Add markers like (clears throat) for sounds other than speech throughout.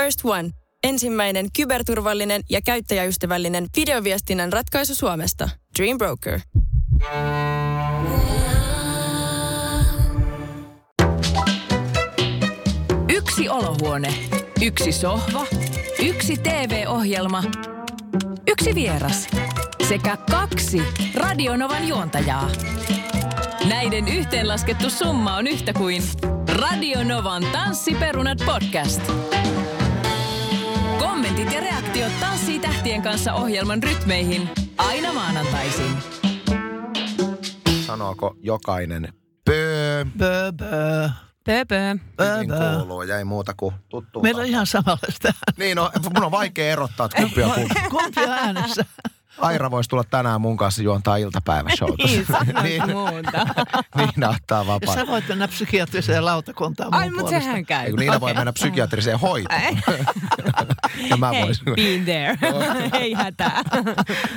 First One. Ensimmäinen kyberturvallinen ja käyttäjäystävällinen videoviestinnän ratkaisu Suomesta. Dream Broker. Yksi olohuone, yksi sohva, yksi TV-ohjelma, yksi vieras sekä kaksi Radionovan juontajaa. Näiden yhteenlaskettu summa on yhtä kuin Radionovan Tanssiperunat podcast. Kommentit ja reaktiot Tanssii tähtien kanssa ohjelman rytmeihin aina maanantaisin. Sanooko jokainen pöö? Bö, bö. Pöpö. Hyvin bö. kuuluu, jäi muuta kuin tuttu. Meillä on ihan samanlaista. Niin, no, mun on vaikea erottaa, että kumpi on kumpi. Kumpi on äänessä? Aira voisi tulla tänään mun kanssa juontaa iltapäiväshowta. Niin, (laughs) niin, muuta. (laughs) Niina ottaa vapaa. sä voit mennä psykiatriseen lautakuntaan Ai, mun mutta sehän käy. Ei, Niina voi mennä psykiatriseen hoitoon. (laughs) ja mä Hei, voisin. been there. (laughs) Ei hätää.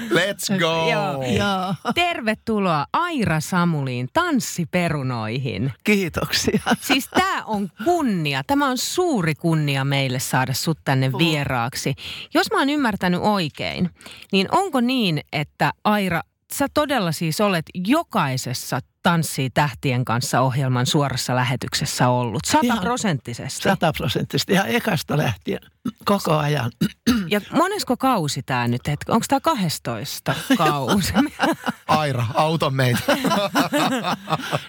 Let's go! Joo. Joo, Tervetuloa Aira Samuliin tanssiperunoihin. kiitoksia. Siis tämä on kunnia, tämä on suuri kunnia meille saada sut tänne vieraaksi. Jos mä oon ymmärtänyt oikein, niin onko niin, että Aira, sä todella siis olet jokaisessa Tanssii tähtien kanssa ohjelman suorassa lähetyksessä ollut, sataprosenttisesti. Sataprosenttisesti ihan ekasta lähtien koko ajan. Ja monesko kausi tämä nyt? Onko tämä 12 kausi? (laughs) Aira, auta meitä.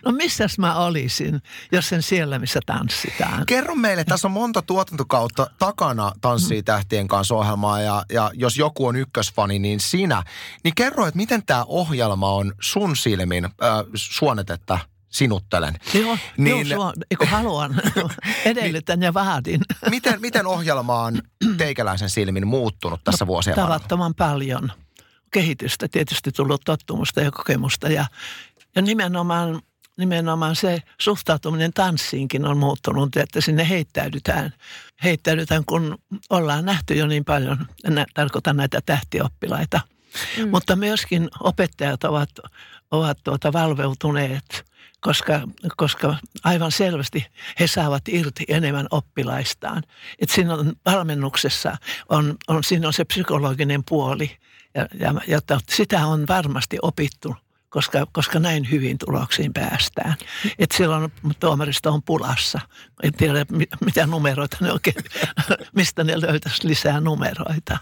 No missäs mä olisin, jos en siellä, missä tanssitaan? Kerro meille, tässä on monta tuotantokautta takana Tanssii tähtien kanssa ohjelmaa ja, ja jos joku on ykkösfani, niin sinä. Niin kerro, että miten tämä ohjelma on sun silmin äh, suonetetta sinuttelen. Joo, Niin- joo eikö haluan, (laughs) edellytän ja vaadin. (laughs) Miten, miten ohjelma on teikäläisen silmin muuttunut tässä vuosien varrella? Tavattoman paljon kehitystä, tietysti tullut tottumusta ja kokemusta ja, ja nimenomaan, nimenomaan se suhtautuminen tanssiinkin on muuttunut, että sinne heittäydytään. Heittäydytään, kun ollaan nähty jo niin paljon, nä, tarkoitan näitä tähtioppilaita. Mm. Mutta myöskin opettajat ovat, ovat tuota valveutuneet, koska, koska aivan selvästi he saavat irti enemmän oppilaistaan. Et siinä on valmennuksessa, on, on, siinä on se psykologinen puoli ja, ja, to- sitä on varmasti opittu koska, koska näin hyvin tuloksiin päästään. Et silloin tuomaristo on pulassa. En tiedä, mi- mitä numeroita ne oikein, (laughs) mistä ne löytäisi lisää numeroita.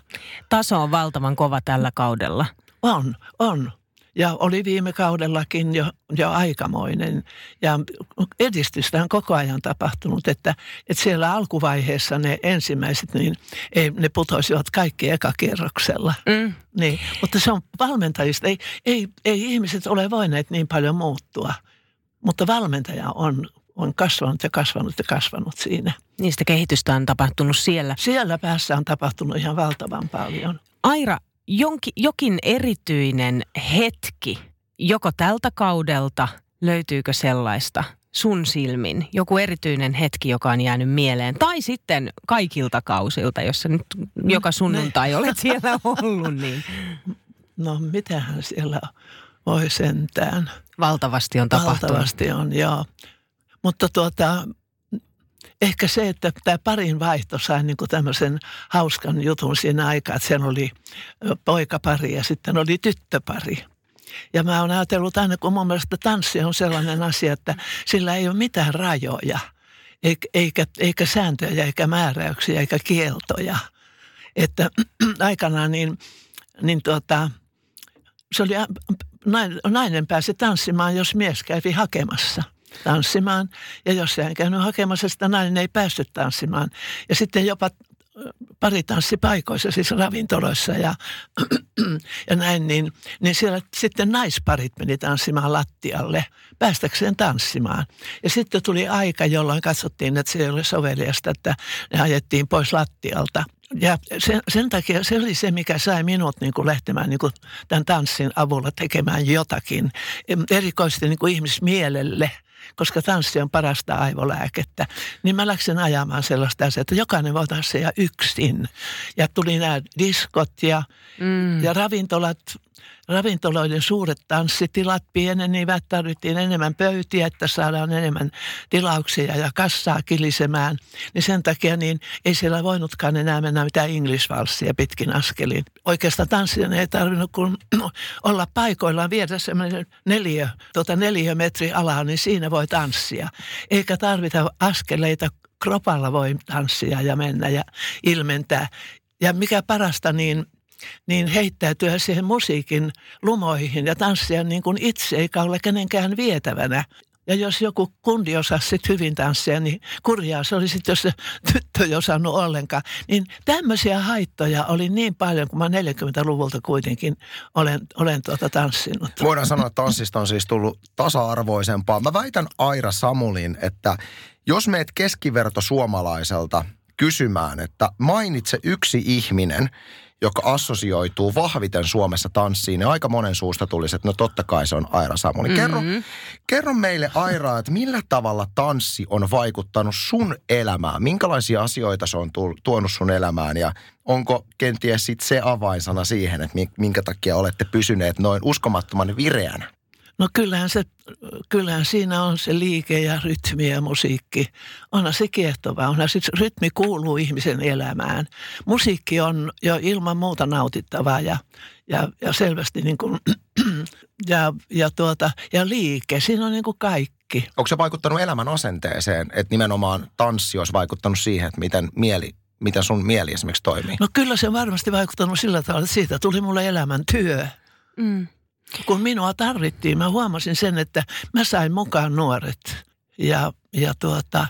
Taso on valtavan kova tällä kaudella. On, on. Ja oli viime kaudellakin jo, jo aikamoinen. Ja edistystä on koko ajan tapahtunut, että, että siellä alkuvaiheessa ne ensimmäiset, niin ei, ne putoisivat kaikki ekakierroksella. Mm. Niin, mutta se on valmentajista. Ei, ei, ei ihmiset ole voineet niin paljon muuttua, mutta valmentaja on, on kasvanut ja kasvanut ja kasvanut siinä. Niistä kehitystä on tapahtunut siellä. Siellä päässä on tapahtunut ihan valtavan paljon. Aira, jokin erityinen hetki, joko tältä kaudelta, löytyykö sellaista sun silmin? Joku erityinen hetki, joka on jäänyt mieleen. Tai sitten kaikilta kausilta, jos sä nyt joka sunnuntai olet siellä (laughs) ollut, niin No mitähän siellä voi sentään. valtavasti on tapahtunut. Valtavasti on, joo. Mutta tuota, ehkä se, että tämä parin vaihto sai niin kuin tämmöisen hauskan jutun siinä aikaa, että siellä oli poikapari ja sitten oli tyttöpari. Ja mä oon ajatellut aina, kun mun mielestä tanssi on sellainen asia, että sillä ei ole mitään rajoja, eikä, eikä, sääntöjä, eikä määräyksiä, eikä kieltoja. Että (clears throat) aikanaan niin, niin tuota, se oli, nainen pääsi tanssimaan, jos mies kävi hakemassa tanssimaan. Ja jos ei käynyt hakemassa sitä, nainen ei päässyt tanssimaan. Ja sitten jopa pari tanssipaikoissa, siis ravintoloissa ja, (clears throat) ja näin, niin, niin siellä sitten naisparit meni tanssimaan lattialle päästäkseen tanssimaan. Ja sitten tuli aika, jolloin katsottiin, että se ei ole soveliasta, että ne ajettiin pois lattialta. Ja sen, sen takia se oli se, mikä sai minut niin kuin lähtemään niin kuin tämän tanssin avulla tekemään jotakin. Erikoisesti niin kuin ihmismielelle, koska tanssi on parasta aivolääkettä. Niin mä läksin ajamaan sellaista asiaa, että jokainen voi tanssia yksin. Ja tuli nämä diskot ja, Mm. ja ravintolat ravintoloiden suuret tanssitilat pienenivät, tarvittiin enemmän pöytiä, että saadaan enemmän tilauksia ja kassaa kilisemään. Niin sen takia niin ei siellä voinutkaan enää mennä mitään english pitkin askeliin. Oikeastaan tanssia ei tarvinnut kun (clears throat) olla paikoillaan, viedä semmoinen neljä, tuota neljä metri alaa, niin siinä voi tanssia. Eikä tarvita askeleita kropalla voi tanssia ja mennä ja ilmentää. Ja mikä parasta, niin, niin heittäytyä siihen musiikin lumoihin ja tanssia niin kuin itse, eikä ole kenenkään vietävänä. Ja jos joku kundi osasi sit hyvin tanssia, niin kurjaa se oli sitten, jos se tyttö ei osannut ollenkaan. Niin tämmöisiä haittoja oli niin paljon, kun mä 40-luvulta kuitenkin olen, olen tuota tanssinut. Voidaan sanoa, että tanssista on siis tullut tasa-arvoisempaa. Mä väitän Aira Samulin, että jos meet keskiverto suomalaiselta kysymään, että mainitse yksi ihminen, joka assosioituu vahviten Suomessa tanssiin, niin aika monen suusta tulisi, että no totta kai se on Aira Samuli. Mm-hmm. Kerro, kerro meille Aira, että millä tavalla tanssi on vaikuttanut sun elämään? Minkälaisia asioita se on tuonut sun elämään ja onko kenties sit se avainsana siihen, että minkä takia olette pysyneet noin uskomattoman vireänä? No kyllähän, se, kyllähän siinä on se liike ja rytmi ja musiikki. Onhan se kiehtovaa. Onhan se, rytmi kuuluu ihmisen elämään. Musiikki on jo ilman muuta nautittavaa ja, ja, ja selvästi niin kuin, (clears throat) ja, ja, tuota, ja liike. Siinä on niin kuin kaikki. Onko se vaikuttanut elämän asenteeseen, että nimenomaan tanssi olisi vaikuttanut siihen, että miten mieli miten sun mieli esimerkiksi toimii? No kyllä se on varmasti vaikuttanut sillä tavalla, että siitä tuli mulle elämäntyö. Mm kun minua tarvittiin, mä huomasin sen, että mä sain mukaan nuoret. Ja, ja, tuota,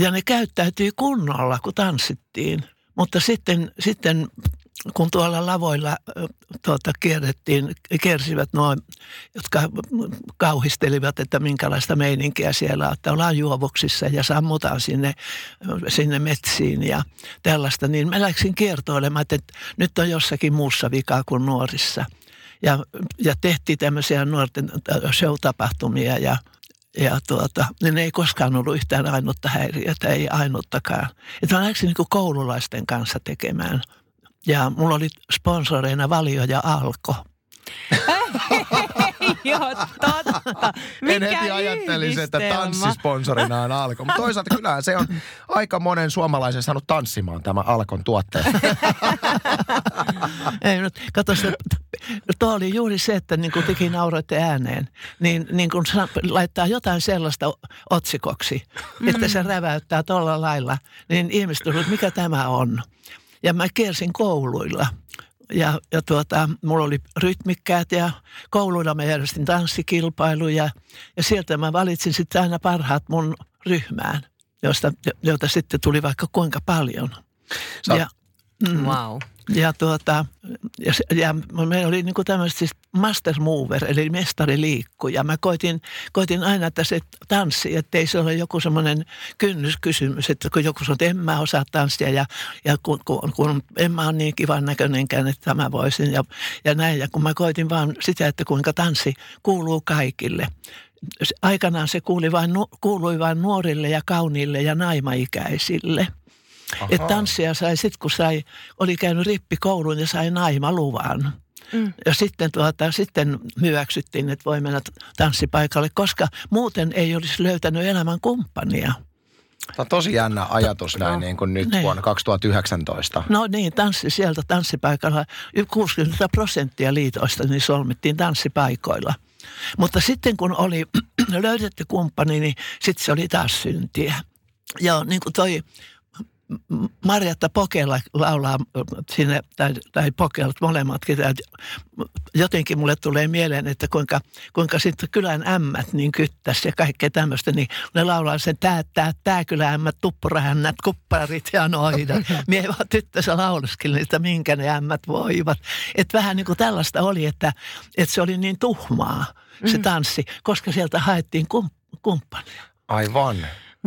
ja ne käyttäytyi kunnolla, kun tanssittiin. Mutta sitten, sitten kun tuolla lavoilla tuota, kierrettiin, kiersivät nuo, jotka kauhistelivat, että minkälaista meininkiä siellä on, että ollaan juovuksissa ja sammutaan sinne, sinne metsiin ja tällaista, niin mä läksin kiertoilemaan, että nyt on jossakin muussa vikaa kuin nuorissa – ja, ja tehtiin tämmöisiä nuorten show-tapahtumia ja, ja tuota, niin ne ei koskaan ollut yhtään ainutta häiriötä, ei ainuttakaan. Että mä läksin niin koululaisten kanssa tekemään. Ja mulla oli sponsoreina Valio ja Alko. (laughs) Joo, totta. Mikä (laughs) en heti ajattelisi, että tanssisponsorina on Alko. Mutta toisaalta kyllähän se on aika monen suomalaisen saanut tanssimaan tämä Alkon tuotteet. (laughs) Ei, no, kato se, tuo oli juuri se, että niin kuin tekin nauroitte ääneen, niin, niin kun laittaa jotain sellaista otsikoksi, että se räväyttää tuolla lailla, niin ihmiset että mikä tämä on. Ja mä kiersin kouluilla ja, ja tuota, mulla oli rytmikkäät ja kouluilla mä järjestin tanssikilpailuja ja sieltä mä valitsin sitten aina parhaat mun ryhmään, josta, joita sitten tuli vaikka kuinka paljon. Sä... Ja, mm, wow. Ja, tuota, ja, ja meillä oli niin tämmöiset siis master mover, eli mestariliikkuja. Mä koitin, koitin aina, että se tanssi, ettei se ole joku semmoinen kynnyskysymys, että kun joku sanoo, että en mä osaa tanssia ja, ja kun, kun, kun en mä ole niin kivan näköinenkään, että mä voisin ja, ja näin. Ja kun mä koitin vaan sitä, että kuinka tanssi kuuluu kaikille. Aikanaan se kuului vain, kuului vain nuorille ja kauniille ja naimaikäisille – että tanssia sai sitten, kun sai, oli käynyt rippikouluun ja sai naimaluvan. Mm. Ja sitten, tuota, sitten hyväksyttiin, että voi mennä tanssipaikalle, koska muuten ei olisi löytänyt elämän kumppania. Tämä on tosi jännä ajatus näin no, niin kuin nyt niin. vuonna 2019. No niin, tanssi sieltä tanssipaikalla. 60 prosenttia liitoista niin solmittiin tanssipaikoilla. Mutta sitten kun oli (clears throat) löydetty kumppani, niin sitten se oli taas syntiä. Ja niin kuin toi Marjatta Pokela laulaa sinne, tai, tai Pokelat molemmatkin. Jotenkin mulle tulee mieleen, että kuinka, kuinka sitten kylän ämmät niin kyttäs ja kaikkea tämmöistä, niin ne laulaa sen tää, tää, tää kylän ämmät, tuppurahännät, kupparit ja noida. (laughs) Mie vaan tyttössä lauleskelin, että minkä ne ämmät voivat. Että vähän niin kuin tällaista oli, että, että se oli niin tuhmaa se mm. tanssi, koska sieltä haettiin kum, kumppania. Aivan.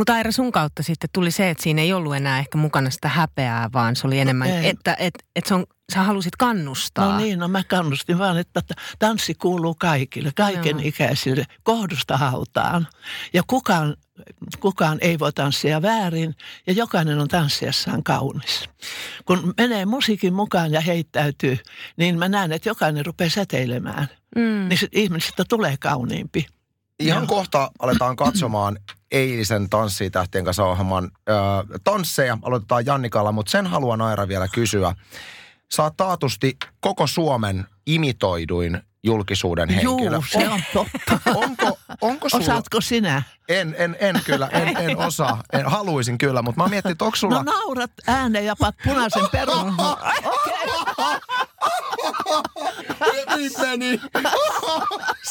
Mutta Aira, sun kautta sitten tuli se, että siinä ei ollut enää ehkä mukana sitä häpeää, vaan se oli enemmän, ei. että et, et se on, sä halusit kannustaa. No niin, no mä kannustin vaan, että tanssi kuuluu kaikille, kaiken no. ikäisille, kohdusta hautaan. Ja kukaan kukaan ei voi tanssia väärin ja jokainen on tanssiessaan kaunis. Kun menee musiikin mukaan ja heittäytyy, niin mä näen, että jokainen rupeaa säteilemään. Mm. Niin ihmisestä tulee kauniimpi. Ihan kohta aletaan katsomaan eilisen Tanssitähtien kanssa ohjelman ö, tansseja. Aloitetaan Jannikalla, mutta sen haluan Aira vielä kysyä. Oot taatusti koko Suomen imitoiduin julkisuuden henkilö. Juu, se on totta. Onko, onko sulla... Osaatko sinä? En, en, en kyllä, en, en osaa. En, haluaisin kyllä, mutta mä mietin, että onko sulla... No naurat ääneen ja pat punaisen perun. (laughs) Hyvin meni.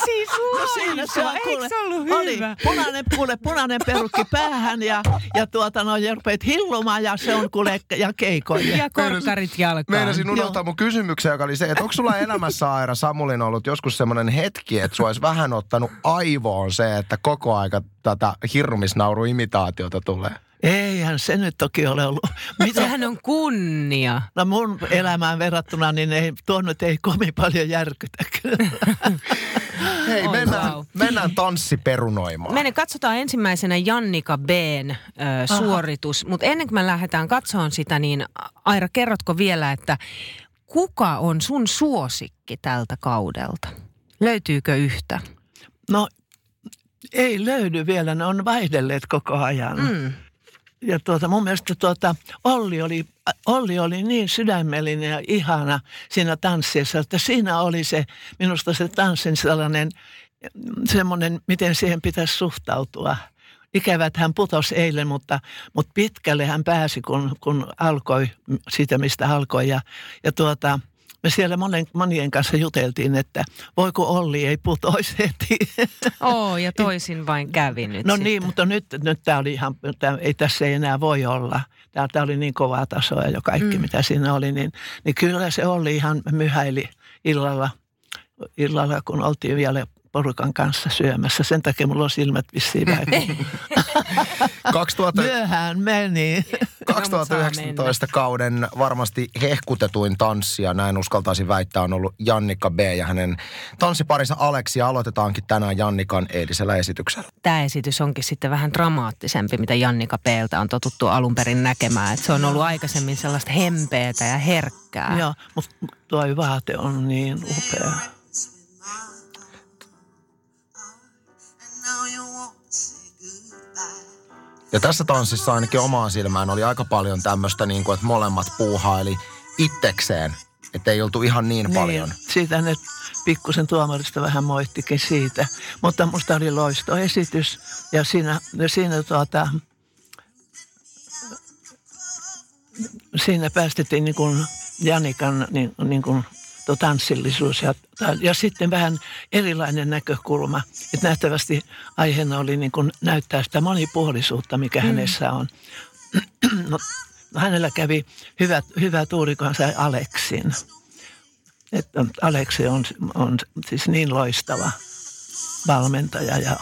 Siis No siinä se on, kuule, Eikö se ollut oli hyvä? punainen, kuule, punainen perukki päähän ja, ja tuota no, ja rupeat hillumaan ja se on kuule ja keikoille. Ja korkkarit jalkaan. Meinasin unohtaa mun kysymyksen, joka oli se, että onko sulla elämässä Aira Samulin ollut joskus semmoinen hetki, että sua olisi vähän ottanut aivoon se, että koko aika tätä hirmisnauru-imitaatiota tulee? Eihän se nyt toki ole ollut. (laughs) Mitä? Sehän on kunnia. No mun elämään verrattuna, niin ei, tuo nyt ei kovin paljon järkytä. (laughs) Hei, Oi, mennään, vau. mennään tanssiperunoimaan. Mene katsotaan ensimmäisenä Jannika B:n ö, suoritus, mutta ennen kuin me lähdetään katsomaan sitä, niin Aira, kerrotko vielä, että kuka on sun suosikki tältä kaudelta? Löytyykö yhtä? No ei löydy vielä, ne on vaihdelleet koko ajan. Mm. Ja tuota, mun mielestä tuota, Olli, oli, Olli oli niin sydämellinen ja ihana siinä tanssiessa, että siinä oli se, minusta se tanssin sellainen, semmoinen, miten siihen pitäisi suhtautua. Ikävä, että hän putosi eilen, mutta, mutta pitkälle hän pääsi, kun, kun alkoi siitä, mistä alkoi. Ja, ja tuota, me siellä monen, monien kanssa juteltiin, että voiko Olli ei putoisi (laughs) heti. Oo, ja toisin vain kävi nyt No sitten. niin, mutta nyt, nyt tämä oli ihan, tää, ei tässä ei enää voi olla. Tämä, oli niin kovaa tasoa ja kaikki mm. mitä siinä oli, niin, niin kyllä se oli ihan myhäili illalla, illalla, kun oltiin vielä porukan kanssa syömässä. Sen takia mulla on silmät vissiin vähän. kun 2000, (laughs) Myöhään meni. (laughs) 2019 kauden varmasti hehkutetuin tanssi, ja näin uskaltaisin väittää, on ollut Jannika B. ja hänen tanssiparinsa Aleksi. Ja aloitetaankin tänään Jannikan eilisellä esityksellä. Tämä esitys onkin sitten vähän dramaattisempi, mitä Jannika Peeltä on totuttu alun perin näkemään. Et se on ollut aikaisemmin sellaista hempeätä ja herkkää. Joo, mutta tuo vaate on niin upea. Ja tässä tanssissa ainakin omaan silmään oli aika paljon tämmöistä, niin kuin, että molemmat puuhaili itsekseen. Että ei oltu ihan niin, paljon. Niin, siitä ne pikkusen tuomarista vähän moittikin siitä. Mutta musta oli loistoesitys ja siinä, siinä, tuota, siinä päästettiin niin kuin Janikan niin, niin kuin tuo tanssillisuus ja, ja sitten vähän erilainen näkökulma. Että nähtävästi aiheena oli niin kuin näyttää sitä monipuolisuutta, mikä mm. hänessä on. (clears throat) no, hänellä kävi hyvä, hyvä tuuri, kun hän sai Aleksin. Että Aleksi on, on siis niin loistava valmentaja ja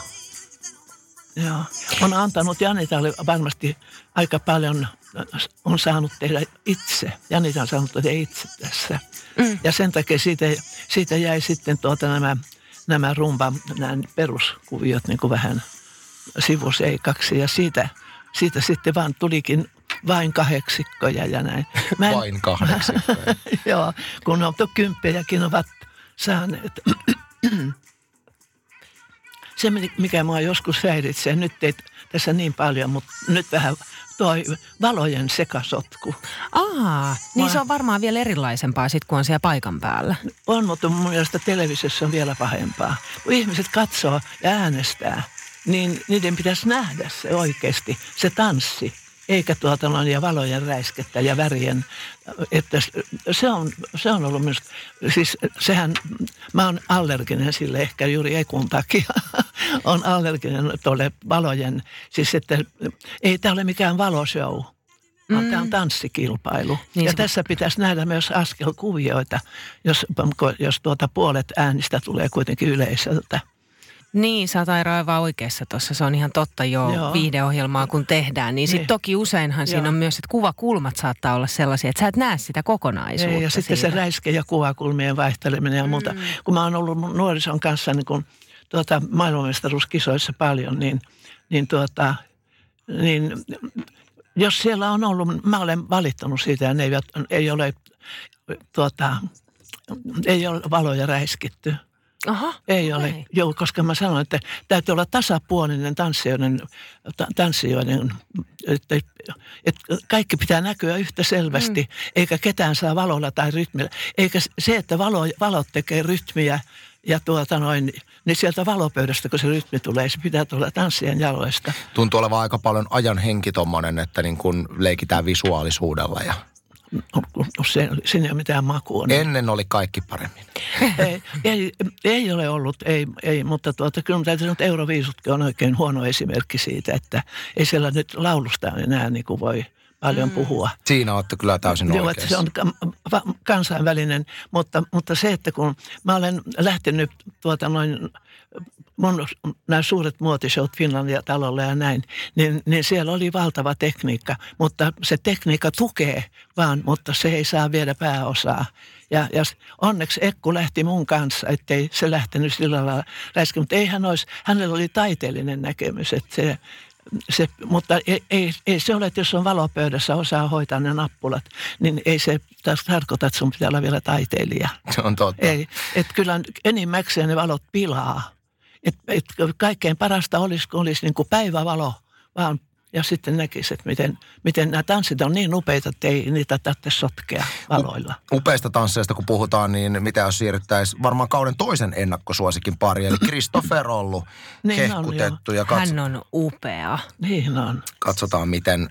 Joo. On antanut Janitalle varmasti aika paljon, on saanut tehdä itse. Janita on saanut tehdä itse tässä. Mm. Ja sen takia siitä, siitä jäi sitten tuota nämä, nämä rumba, nämä peruskuviot niin kuin vähän sivuseikaksi. Ja siitä, siitä sitten vaan tulikin vain kahdeksikkoja ja näin. Mä en, Vain kahdeksikkoja. (laughs) Joo, kun on kymppejäkin ovat saaneet. Se, mikä mua joskus häiritsee, nyt ei tässä niin paljon, mutta nyt vähän toi valojen sekasotku. Aa, niin se on varmaan vielä erilaisempaa sit, kun on siellä paikan päällä. On, mutta mun mielestä televisiossa on vielä pahempaa. Kun ihmiset katsoo ja äänestää, niin niiden pitäisi nähdä se oikeasti, se tanssi eikä tuota noin ja valojen räiskettä ja värien, että se on, se on ollut minusta, siis sehän, mä oon allerginen sille ehkä juuri ekun takia, (laughs) on allerginen tuolle valojen, siis että ei tämä ole mikään valoshow, vaan mm. tämä on tanssikilpailu. Niin ja se- tässä pitäisi nähdä myös askelkuvioita, jos, jos tuota puolet äänistä tulee kuitenkin yleisöltä. Niin, sä oot Aira aivan oikeassa tuossa. Se on ihan totta jo Joo. viihdeohjelmaa, kun tehdään. Niin sit Niin. toki useinhan siinä Joo. on myös, että kuvakulmat saattaa olla sellaisia, että sä et näe sitä kokonaisuutta Ei, ja sitten se siinä. räiske ja kuvakulmien vaihteleminen ja muuta. Kun mä oon ollut nuorison kanssa niin kun, tuota, maailmanmestaruuskisoissa paljon, niin niin tuota, niin jos siellä on ollut, mä olen valittanut siitä ja ne eivät, ei ole, tuota, ei ole valoja räiskitty. Aha, Ei ole, joo, koska mä sanoin, että täytyy olla tasapuolinen tanssijoiden, ta- tanssijoiden että, että kaikki pitää näkyä yhtä selvästi, mm. eikä ketään saa valolla tai rytmillä. Eikä se, että valo, valot tekee rytmiä ja tuota noin, niin sieltä valopöydästä, kun se rytmi tulee, se pitää tulla tanssien jaloista. Tuntuu olevan aika paljon ajan henki tommonen, että niin kun leikitään visuaalisuudella ja se, siinä ei ole mitään makua. Niin. ennen oli kaikki paremmin. (laughs) ei, ei, ei ole ollut, ei, ei mutta tuota, kyllä täytyy sanoa, että Euroviisutkin on oikein huono esimerkki siitä, että ei siellä nyt laulusta enää niin kuin voi paljon mm. puhua. Siinä olette kyllä täysin Joo, että se on ka- va- kansainvälinen, mutta, mutta se, että kun mä olen lähtenyt tuota noin, mun nämä suuret muotishowt Finlandia talolla ja näin, niin, niin siellä oli valtava tekniikka, mutta se tekniikka tukee vaan, mutta se ei saa viedä pääosaa. Ja, ja onneksi Ekku lähti mun kanssa, ettei se lähtenyt sillä lailla läsken, mutta ei hän olisi, hänellä oli taiteellinen näkemys, että se, se, mutta ei, ei, ei se ole, että jos on valopöydässä osaa hoitaa ne nappulat, niin ei se taas tarkoita, että sun pitää olla vielä taiteilija. Se on totta. Ei, että kyllä enimmäkseen ne valot pilaa. Et, et kaikkein parasta olisi, kun olisi niin kuin päivävalo vaan ja sitten näkisi, että miten, miten nämä tanssit on niin upeita, että ei niitä tarvitse sotkea valoilla. Upeista tansseista kun puhutaan, niin mitä jos siirryttäisiin varmaan kauden toisen ennakkosuosikin pari, eli Christopher Ollu, Niin on, hehkutettu. ja katso, Hän on upea. Niin on. katsotaan, miten,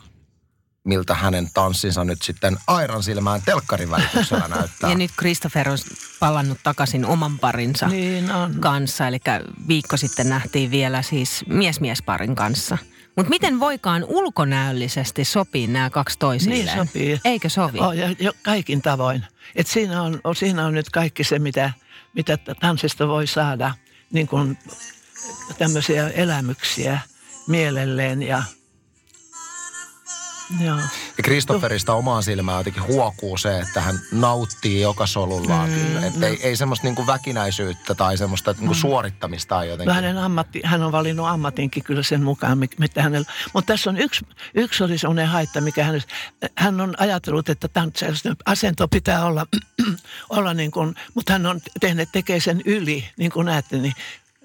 miltä hänen tanssinsa nyt sitten Airan silmään telkkarin välityksellä (laughs) näyttää. Ja nyt Christopher on palannut takaisin oman parinsa Niin on. kanssa. Eli viikko sitten nähtiin vielä siis mies-miesparin kanssa. Mutta miten voikaan ulkonäöllisesti sopii nämä kaksi toisilleen? Niin sopii. Eikö sovi? Oh, ja jo, kaikin tavoin. Et siinä, on, on, siinä on nyt kaikki se, mitä, mitä tanssista voi saada, niin kuin tämmöisiä elämyksiä mielelleen ja Joo. Ja Kristofferista omaan silmään jotenkin huokuu se, että hän nauttii joka solullaan. Mm, että ei, ei semmoista niinku väkinäisyyttä tai semmoista niinku suorittamista tai jotenkin. No hänen ammatti, hän on valinnut ammatinkin kyllä sen mukaan, mi- mitä hänellä. Mutta tässä on yksi, yksi oli semmoinen haitta, mikä hän, hän on ajatellut, että tanssijasta asento pitää olla, (clears throat) olla niin kuin, mutta hän on tehnyt, tekee sen yli, niin kuin näette, niin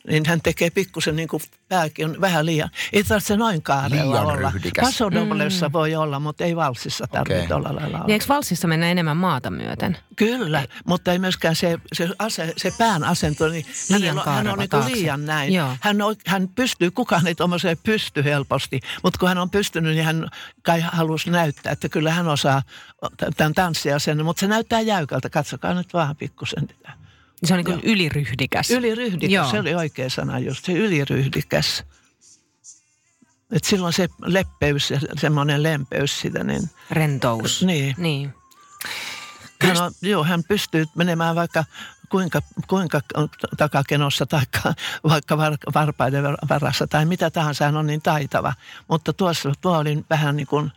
niin hän tekee pikkusen niin kuin pääkin on vähän liian. Ei tarvitse noin kaarella Liian olla. Pasodoblessa voi olla, mutta ei valsissa tarvitse Okei. olla lailla olla. Niin eikö valssissa mennä enemmän maata myöten? Kyllä, mutta ei myöskään se, se, ase, se pään asento, niin Liian on- hän on niin taakse. liian näin. Joo. Hän, on, hän pystyy, kukaan ei tuommoiseen pysty helposti, mutta kun hän on pystynyt, niin hän kai halusi näyttää, että kyllä hän osaa tämän tanssiasennon, mutta se näyttää jäykältä, katsokaa nyt vähän pikkusen. Se on niin kuin yliryhdikäs. Yliryhdikäs, Joo. se oli oikea sana just, se yliryhdikäs. Et silloin se leppeys ja semmoinen lempeys sitä, niin Rentous. Niin. niin. hän, on, joo, hän pystyy menemään vaikka kuinka, kuinka takakenossa tai vaikka var, varpaiden varassa tai mitä tahansa, hän on niin taitava. Mutta tuossa tuo oli vähän niin kuin,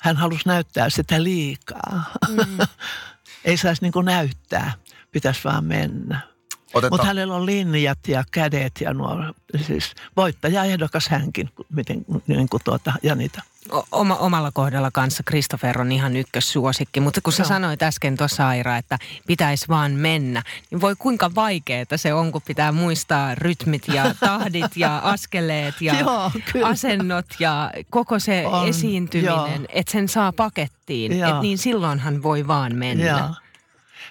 hän halusi näyttää sitä liikaa. Mm. (laughs) Ei saisi niin näyttää, pitäisi vaan mennä. Oteta, Mutta hänellä on linjat ja kädet ja nuo, siis voittaja ehdokas hänkin, miten, niin kuin tuota Janita. Oma, omalla kohdalla kanssa Christopher on ihan ykkössuosikki, mutta kun sä Joo. sanoit äsken tuossa Aira, että pitäisi vaan mennä, niin voi kuinka vaikeaa se on, kun pitää muistaa rytmit ja (laughs) tahdit ja askeleet ja Joo, kyllä. asennot ja koko se On, esiintyminen, että sen saa pakettiin, et niin silloinhan voi vaan mennä. Joo.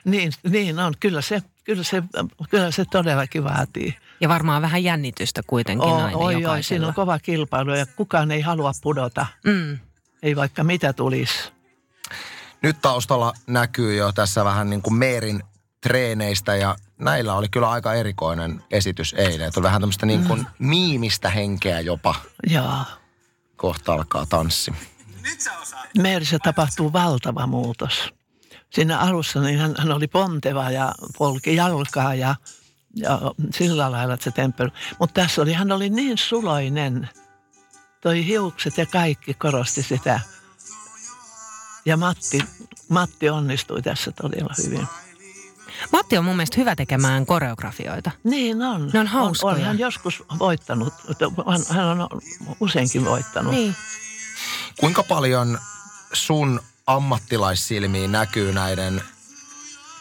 Niin, niin on. Kyllä se, kyllä, se, kyllä se todellakin vaatii. Ja varmaan vähän jännitystä kuitenkin O, aina oi, oi, jokaisella. siinä on kova kilpailu ja kukaan ei halua pudota. Mm. Ei vaikka mitä tulisi. nyt taustalla näkyy jo tässä vähän niin kuin Meerin treeneistä ja näillä oli kyllä aika erikoinen esitys eilen. Että oli vähän tämmöistä niin kuin miimistä henkeä jopa. Joo. Kohta alkaa tanssi. Meerissä tapahtuu valtava muutos. Siinä alussa niin hän, hän oli ponteva ja polki jalkaa ja, ja sillä lailla että se temppeli. Mutta tässä oli, hän oli niin suloinen. Toi hiukset ja kaikki korosti sitä. Ja Matti, Matti onnistui tässä todella hyvin. Matti on mun mielestä hyvä tekemään koreografioita. Niin on. Ne on hauskoja. On, on hän joskus voittanut, hän, hän on useinkin voittanut. Niin. Kuinka paljon sun ammattilaissilmiin näkyy näiden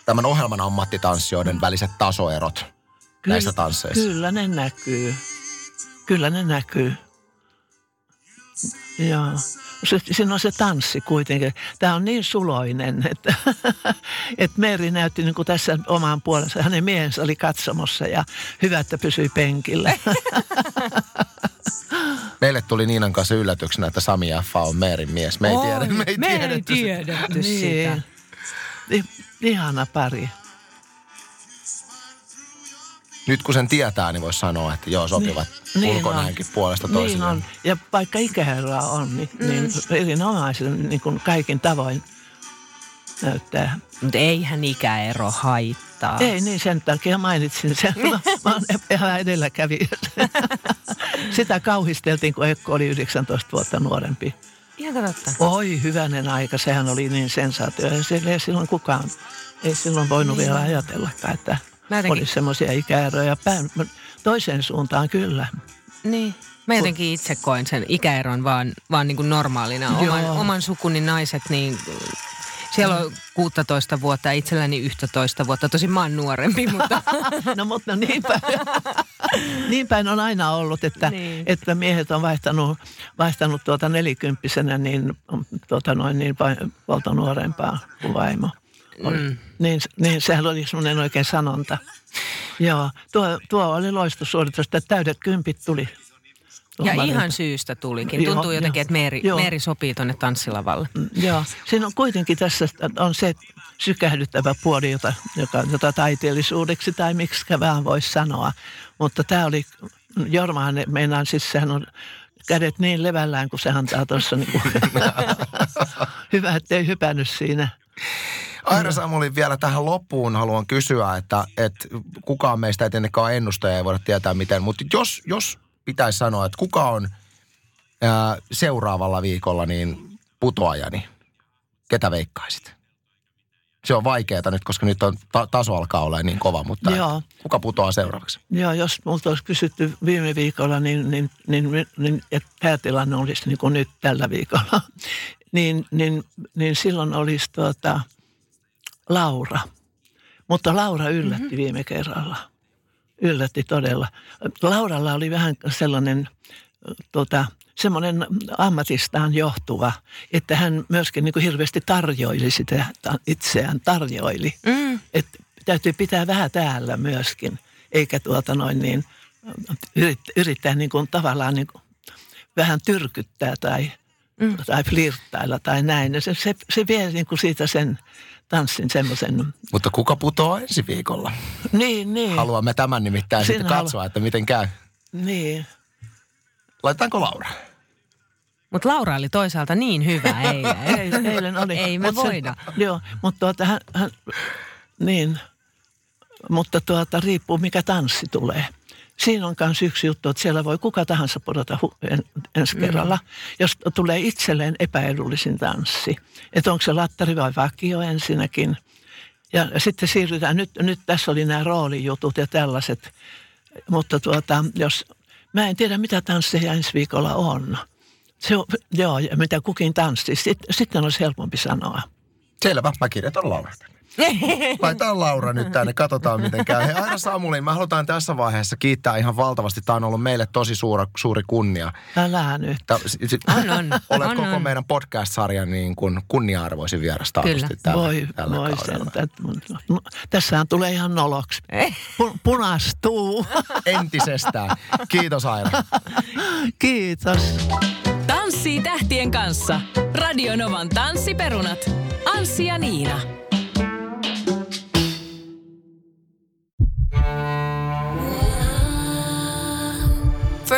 tämän ohjelman ammattitanssijoiden väliset tasoerot näissä tansseissa? Kyllä ne näkyy. Kyllä ne näkyy. Joo. Se, siinä on se tanssi kuitenkin. Tämä on niin suloinen, että, (laughs) että Meri näytti niin kuin tässä omaan puolensa. Hänen miehensä oli katsomossa ja hyvä, että pysyi penkillä. (laughs) Meille tuli Niinan kanssa yllätyksenä, että Sami F. on Meerin mies. Me ei, tiedä, me ei me ei tiedetty sitä. tiedetty sitä. Ihana pari. Nyt kun sen tietää, niin voisi sanoa, että joo, sopivat Niin- niin ulkonäönkin on. puolesta Niin toisilleen. on. Ja vaikka ikäeroa on, niin, mm. niin erinomaisen niin kuin kaikin tavoin näyttää. Mutta eihän ikäero haittaa. Ei niin, sen takia mainitsin sen. Mä, (laughs) mä oon ihan edelläkävijä. (laughs) Sitä kauhisteltiin, kun Ekko oli 19 vuotta nuorempi. Ihan totta. Oi, hyvänen aika, sehän oli niin sensaatio. Ei silloin kukaan, ei silloin voinut niin. vielä ajatellakaan, että Mä jotenkin- olisi semmoisia ikäeroja. Päin, toiseen suuntaan kyllä. Niin. Mä jotenkin itse koen sen ikäeron vaan, vaan niin kuin normaalina. Oman, Joo. oman sukuni naiset, niin siellä on 16 vuotta ja itselläni 11 vuotta. Tosi mä oon nuorempi, mutta (laughs) No mutta niin (laughs) päin, niin päin on aina ollut, että, Niin. että miehet on vaihtanut, vaihtanut tuota nelikymppisenä niin, tuota noin niin valta nuorempaa kuin vaimo. Mm. Niin, niin sehän oli semmoinen oikein sanonta. Joo, tuo, tuo oli loistosuoritus, että täydet kympit tuli. ja Tuomarilta. ihan syystä tulikin. Joo, Tuntuu jotenkin, joo. että Meeri, Joo. Meeri sopii tuonne tanssilavalle. Joo, siinä on kuitenkin tässä on se sykähdyttävä puoli, jota, joka, jota taiteellisuudeksi tai miksi vaan voisi sanoa. Mutta tämä oli, Jormahan meinaan siis sehän on kädet niin levällään, kun se antaa tuossa niin kuin, (laughs) hyvä, ettei hypännyt siinä. Aira Samuli vielä tähän loppuun haluan kysyä, että, että kukaan meistä ei tietenkään ennustaja, ei voida tietää miten, mutta jos, jos pitäisi sanoa, että kuka on ää, seuraavalla viikolla niin putoajani, ketä veikkaisit? Se on vaikeaa nyt, koska nyt on ta- taso alkaa olla niin kova, mutta Joo. kuka putoaa seuraavaksi? Joo, jos multa olisi kysytty viime viikolla, niin, niin, niin, niin että päätilanne olisi niin kuin nyt tällä viikolla, (laughs) niin, niin, niin silloin olisi tuota, Laura. Mutta Laura yllätti mm-hmm. viime kerralla. Yllätti todella. Lauralla oli vähän sellainen tota, semmoinen ammatistaan johtuva, että hän myöskin niin kuin hirveästi tarjoili sitä itseään, tarjoili. Mm. Että täytyy pitää vähän täällä myöskin, eikä tuota noin niin, yrittää, yrittää niin kuin tavallaan niin kuin vähän tyrkyttää tai, mm. tai flirttailla tai näin. Ja Se, se, se vie niin kuin siitä sen tanssin semmoisen, Mutta kuka putoaa ensi viikolla? niin, niin, Haluamme tämän nimittäin Sinä sitten halu- katsoa, että miten käy. niin. Laitetaanko Laura? Mutta Laura oli toisaalta niin hyvä eilen. (laughs) Eilen, eilen oli. Ei me Mut se- voida. joo, mutta tuota, hän, hän, niin, mutta tuota, riippuu mikä tanssi tulee. Siinä on myös yksi juttu, että siellä voi kuka tahansa pudota hu- en, ensi Mm. kerralla, jos tulee itselleen epäedullisin tanssi. Että onko se lattari vai vakio ensinnäkin. Ja sitten siirrytään, nyt, nyt tässä oli nämä roolijutut ja tällaiset, mutta tuota, jos, mä en tiedä mitä tansseja ensi viikolla on. Se on, joo, mitä kukin tanssi, sitten, sitten olisi helpompi sanoa. Selvä, mä kirjoitan Laura. (laughs) Laitetaan Laura nyt tänne, katsotaan miten käy. Hei Aira Samuli, mä halutaan tässä vaiheessa kiittää ihan valtavasti. Tämä on ollut meille tosi suuri, suuri kunnia. Älä nyt. Tää, si- si- On, on. (laughs) Olet On, koko on. meidän podcast-sarjan niin kuin kunnia-arvoisin vieras taatusti Kyllä. tällä, Voi, tällä voi kaudella. sen. No, tässähän tulee ihan noloksi. Pu, punastuu. (laughs) Entisestään. Kiitos Aira. Kiitos. Tanssii tähtien kanssa. Radionovan tanssiperunat. Anssi ja Niina.